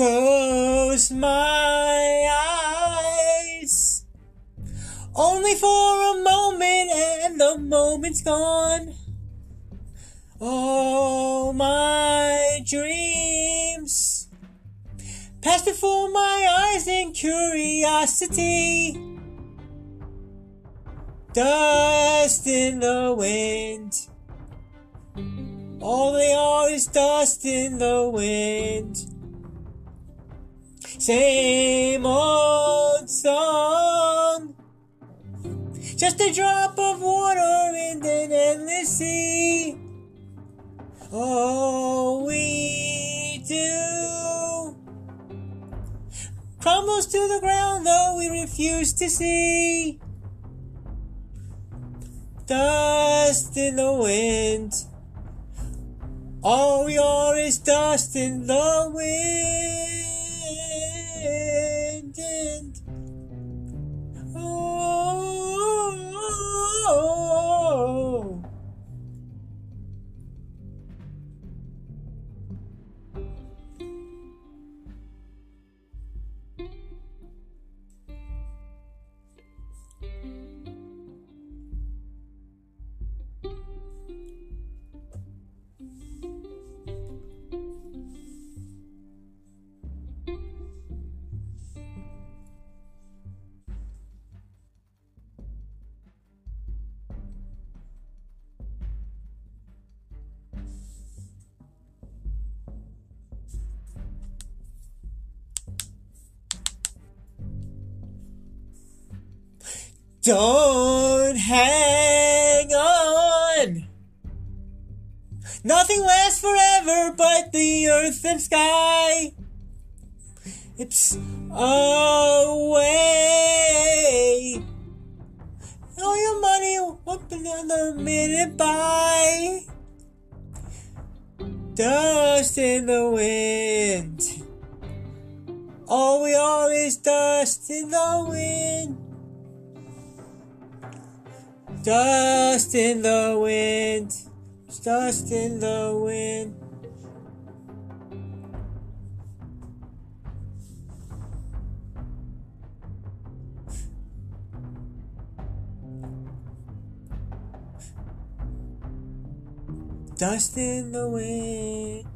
close my eyes. Only for a moment, and the moment's gone. All my dreams pass before my eyes in curiosity. Dust in the wind. All they are is dust in the wind. Same old song. Just a drop of water in an endless sea. All we do crumbles to the ground, though we refuse to see. Dust in the wind. All we are is dust in the wind. Oh, Don't hang on. Nothing lasts forever but the earth and sky. It's away. All your money won't another minute buy. Dust in the wind. All we are is dust in the wind. Dust in the wind. Dust in the wind. Dust in the wind.